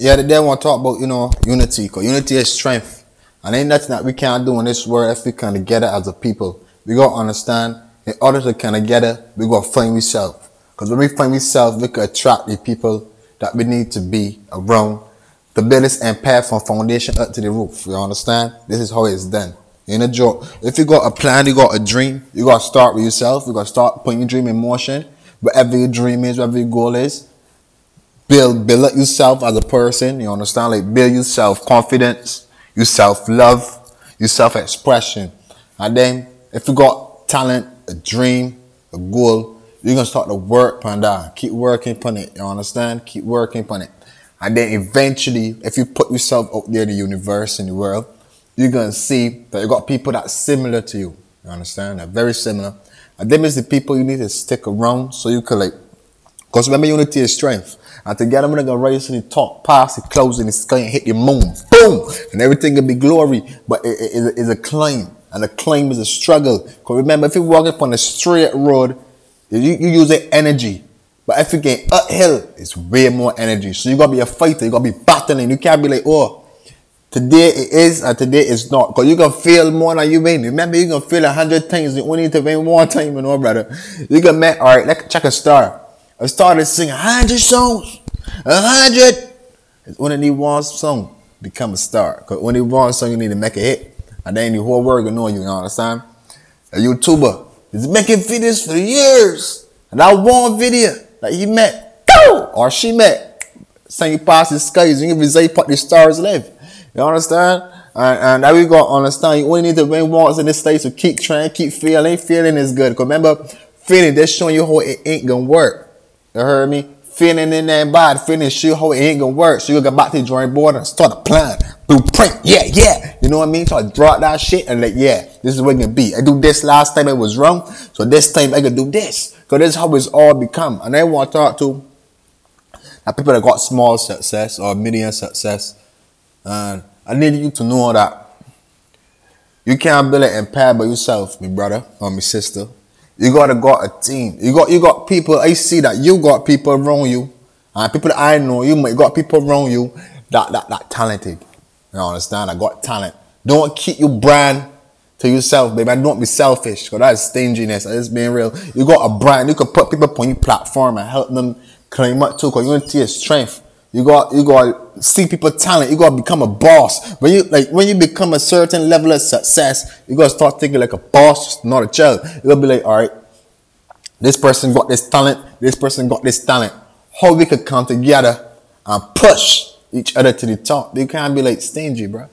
Yeah, today I want to talk about, you know, unity, because unity is strength. And ain't nothing that we can't do in this world if we come together as a people. We got to understand, in order to come together, we got to find ourselves. Because when we find ourselves, we can attract the people that we need to be around to build this empire from foundation up to the roof. You understand? This is how it's done. In a joke. If you got a plan, you got a dream, you got to start with yourself. You got to start putting your dream in motion. Whatever your dream is, whatever your goal is, build build up yourself as a person. You understand? Like build your self confidence, your self love, your self expression. And then if you got talent, a dream, a goal, you're gonna start to work on that. Keep working on it. You understand? Keep working on it. And then eventually, if you put yourself out there in the universe, in the world, you're gonna see that you got people that's similar to you. You understand? They're very similar. And them is the people you need to stick around so you can like because remember unity is strength. And together we're gonna raise to the top, pass the close in the sky and hit the moon. Boom! And everything will be glory. But it is a, a climb. And the climb is a struggle. Because remember, if you're walking on a straight road, you, you use the energy. But if you get uphill, it's way more energy. So you gotta be a fighter, you gotta be battling. You can't be like, oh, Today it is and today it's not. Because you can feel more than you win. Remember, you can feel a hundred times. You only need to win one time, you know, brother. You can make, alright, let's check a star. A started singing a hundred songs. A hundred. It's only need one song become a star. Because only one song you need to make a hit. And then the whole world will know you, you understand? A YouTuber is making videos for years. And that one video that he met, or she met, saying you pass the skies, you can say put the stars live. You understand? And, and that we got to understand. You only need to win once in this state to keep trying, keep feeling. Feeling is good. Cause remember, feeling they're showing you how it ain't gonna work. You heard me? Feeling in that bad, feeling sure how it ain't gonna work. So you go back to the drawing board and start a plan. Blueprint. Yeah, yeah. You know what I mean? So I draw that shit and like, yeah, this is what it can be. I do this last time it was wrong. So this time I can do this. Cause this is how it's all become. And I want to talk to that people that got small success or medium success and I need you to know that you can't build an empire by yourself, my brother or my sister. You gotta got a team. You got you got people. I see that you got people around you, and people that I know, you might got people around you that that that talented. You understand? I got talent. Don't keep your brand to yourself, baby. And don't be selfish, because that's stinginess. It's being real. You got a brand. You can put people on your platform and help them climb up too, because you want to see your strength. You got you got see people talent. You got to become a boss. When you like when you become a certain level of success, you got to start thinking like a boss, not a child. You got to be like, all right, this person got this talent. This person got this talent. How we could come together and push each other to the top. You can't be like stingy, bro.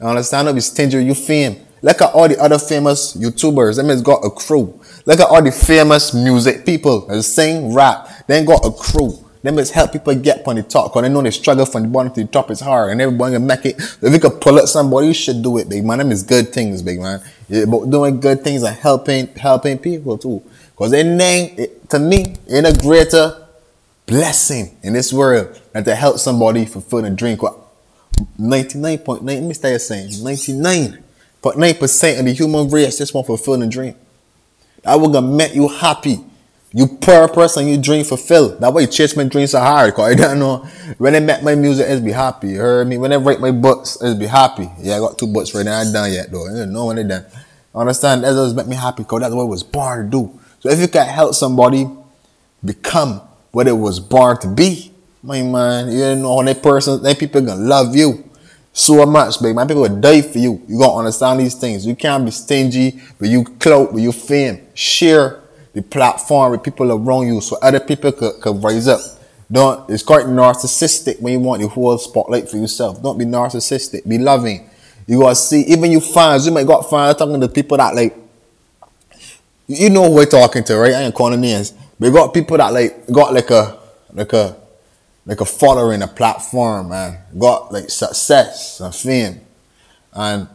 You understand? Don't stingy. You fame. Look at all the other famous YouTubers. Them has got a crew. Look at all the famous music people that sing, rap. They ain't got a crew. Them is help people get on the top because they know they struggle from the bottom to the top is hard and everybody can make it. If you can pull up somebody, you should do it, big man. Them is good things, big man. Yeah, but doing good things and helping helping people too. Because it ain't to me, ain't a greater blessing in this world than to help somebody fulfill a dream. 99.9, let me start saying 99.9% of the human race just want to fulfill a dream. That gonna make you happy you purpose and you dream fulfill. That way you chase my dreams so hard. Cause I don't know. When I make my music, it's be happy. You heard me? When I write my books, it's be happy. Yeah, I got two books right now. I ain't done yet though. I don't know when they done. Understand? That does make me happy because that's what it was born to do. So if you can help somebody become what it was born to be, my man, you know, that person, that people gonna love you so much, baby. My people will die for you. You gotta understand these things. You can't be stingy, but you clout, but you fame. Share the platform with people around you so other people could, could rise up. Don't it's quite narcissistic when you want the whole spotlight for yourself. Don't be narcissistic. Be loving. You gotta see even you fans, you might got fans talking to people that like you know who we're talking to, right? I ain't calling names. But got people that like got like a like a like a following, a platform, man. Got like success and fame. And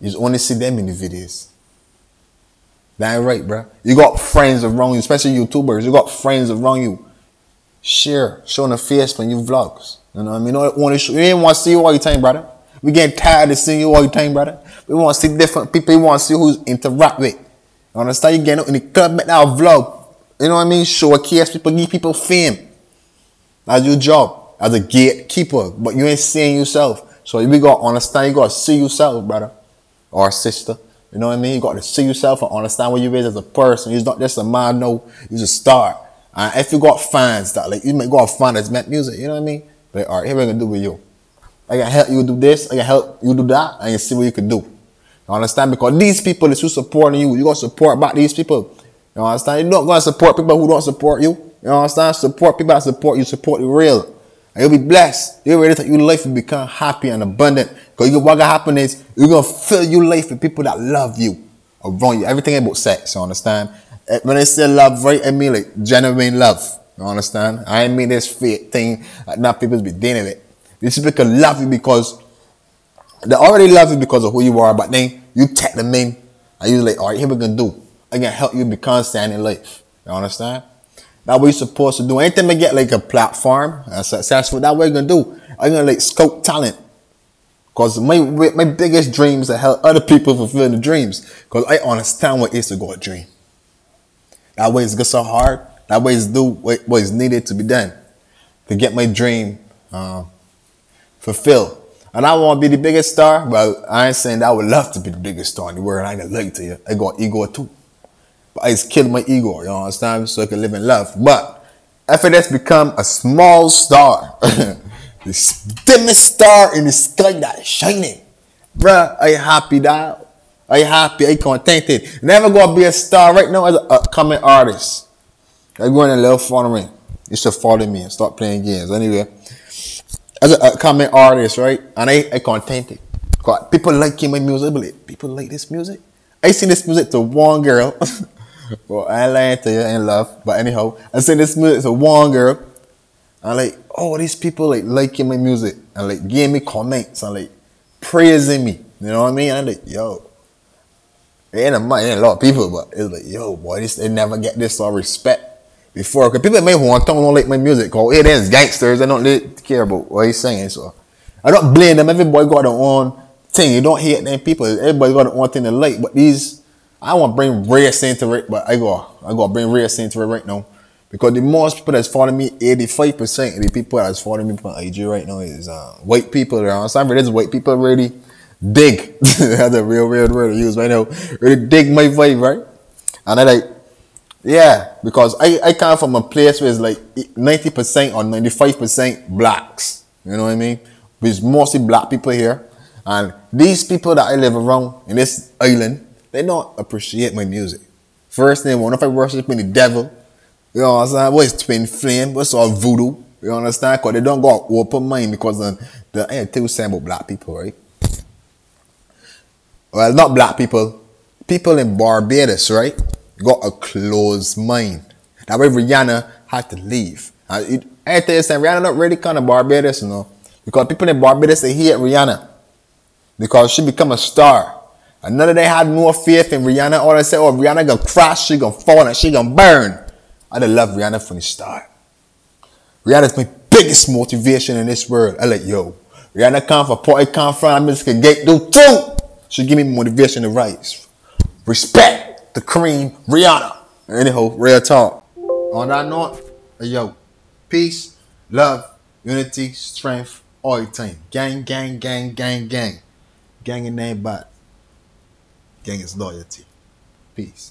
you only see them in the videos. That right, bro. You got friends around you, especially YouTubers. You got friends around you. Share, showing a face when you vlogs. You know what I mean? You want to show, you ain't want to see you all the time, brother. We getting tired of seeing you all the time, brother. We want to see different people. We want to see who's interact with. You understand? You getting in the club, make that vlog. You know what I mean? Show a case, people give people fame. That's your job. as a gatekeeper, but you ain't seeing yourself. So you gotta understand, you gotta see yourself, brother or sister. You know what I mean? You got to see yourself and understand what you is as a person. You're not just a man, no, you're a star. And if you got fans that like you may got fans that's make music, you know what I mean? Like, all right, here we gonna do with you. I can help you do this, I can help you do that, and you see what you can do. You understand? Because these people is who supporting you, you gotta support back these people. You understand? You're not gonna support people who don't support you. You understand? Support people that support you, support you real. And you'll be blessed. You're ready that your life will become happy and abundant. Because what gonna happen is you're gonna fill your life with people that love you around you. Everything about sex, you understand? Eh, when I say love, right, I mean like genuine love. You understand? I mean this fake thing that not people be dealing with. These people can love you because they already love you because of who you are, but then you take them in and you like, all right, here we gonna do. I can help you become stand in life. You understand? That what you're supposed to do. Anytime I get like a platform and successful, that what you're gonna do. I'm gonna like scope talent. Cause my my biggest dreams to help other people fulfill the dreams. Cause I understand what it is to go a dream. That way it's get so hard. That way it's do what is needed to be done to get my dream uh, fulfilled. And I want to be the biggest star, but I ain't saying that I would love to be the biggest star in the world. I ain't gonna to you. I got ego too. But I just kill my ego, you understand? So I can live in love. But if it has become a small star, the dimmest star in the sky that is shining, bruh, I happy that are you happy? Are you contented? Never gonna be a star right now as an upcoming artist. I'm going a little follow me. You should follow me and start playing games. Anyway, as an upcoming artist, right? And I, I contented. People like my music. Believe people like this music. I sing this music to one girl. well, I lying to you in love, but anyhow, I sing this music to one girl. And like, oh, these people like liking my music and like giving me comments and like praising me. You know what I mean? And I'm like, yo, it ain't a much, ain't a lot of people, but it's like, yo, boy, this they never get this sort of respect before. Cause people may want to don't like my music, cause it is gangsters. They don't really care about what he's saying. So I don't blame them. Everybody got their own thing. You don't hate them people. Everybody got their own thing to like. But these, I want to bring race into it, but I go, I to bring race into it right now. Because the most people that's following me, 85% of the people that's following me on IG right now is uh, white people. Some of it is white people really dig. That's a real weird word to use right now. Really dig my vibe, right? And I like, yeah, because I, I come from a place where it's like 90% or 95% blacks. You know what I mean? There's mostly black people here. And these people that I live around in this island, they don't appreciate my music. First thing, one if I worship the devil, you know what I'm saying? What is twin flame? What's all voodoo? You understand? Because they don't go open mind because the, the I tell you about black people, right? well, not black people, people in Barbados, right, got a closed mind. That way Rihanna had to leave. I, I tell you something, Rihanna not really kind of Barbados, you know, because people in Barbados, they hate Rihanna because she become a star. And none of them had no faith in Rihanna. All they say, oh, Rihanna gonna crash, she gonna fall, and she gonna burn. I love Rihanna from the start. Rihanna's my biggest motivation in this world. I like, yo, Rihanna come for party, come from, I'm just gonna get do too should give me motivation to rise. Respect the cream, Rihanna. Anyhow, real talk. On that note, yo, peace, love, unity, strength, all the time. Gang, gang, gang, gang, gang. Gang in name, but gang is loyalty. Peace.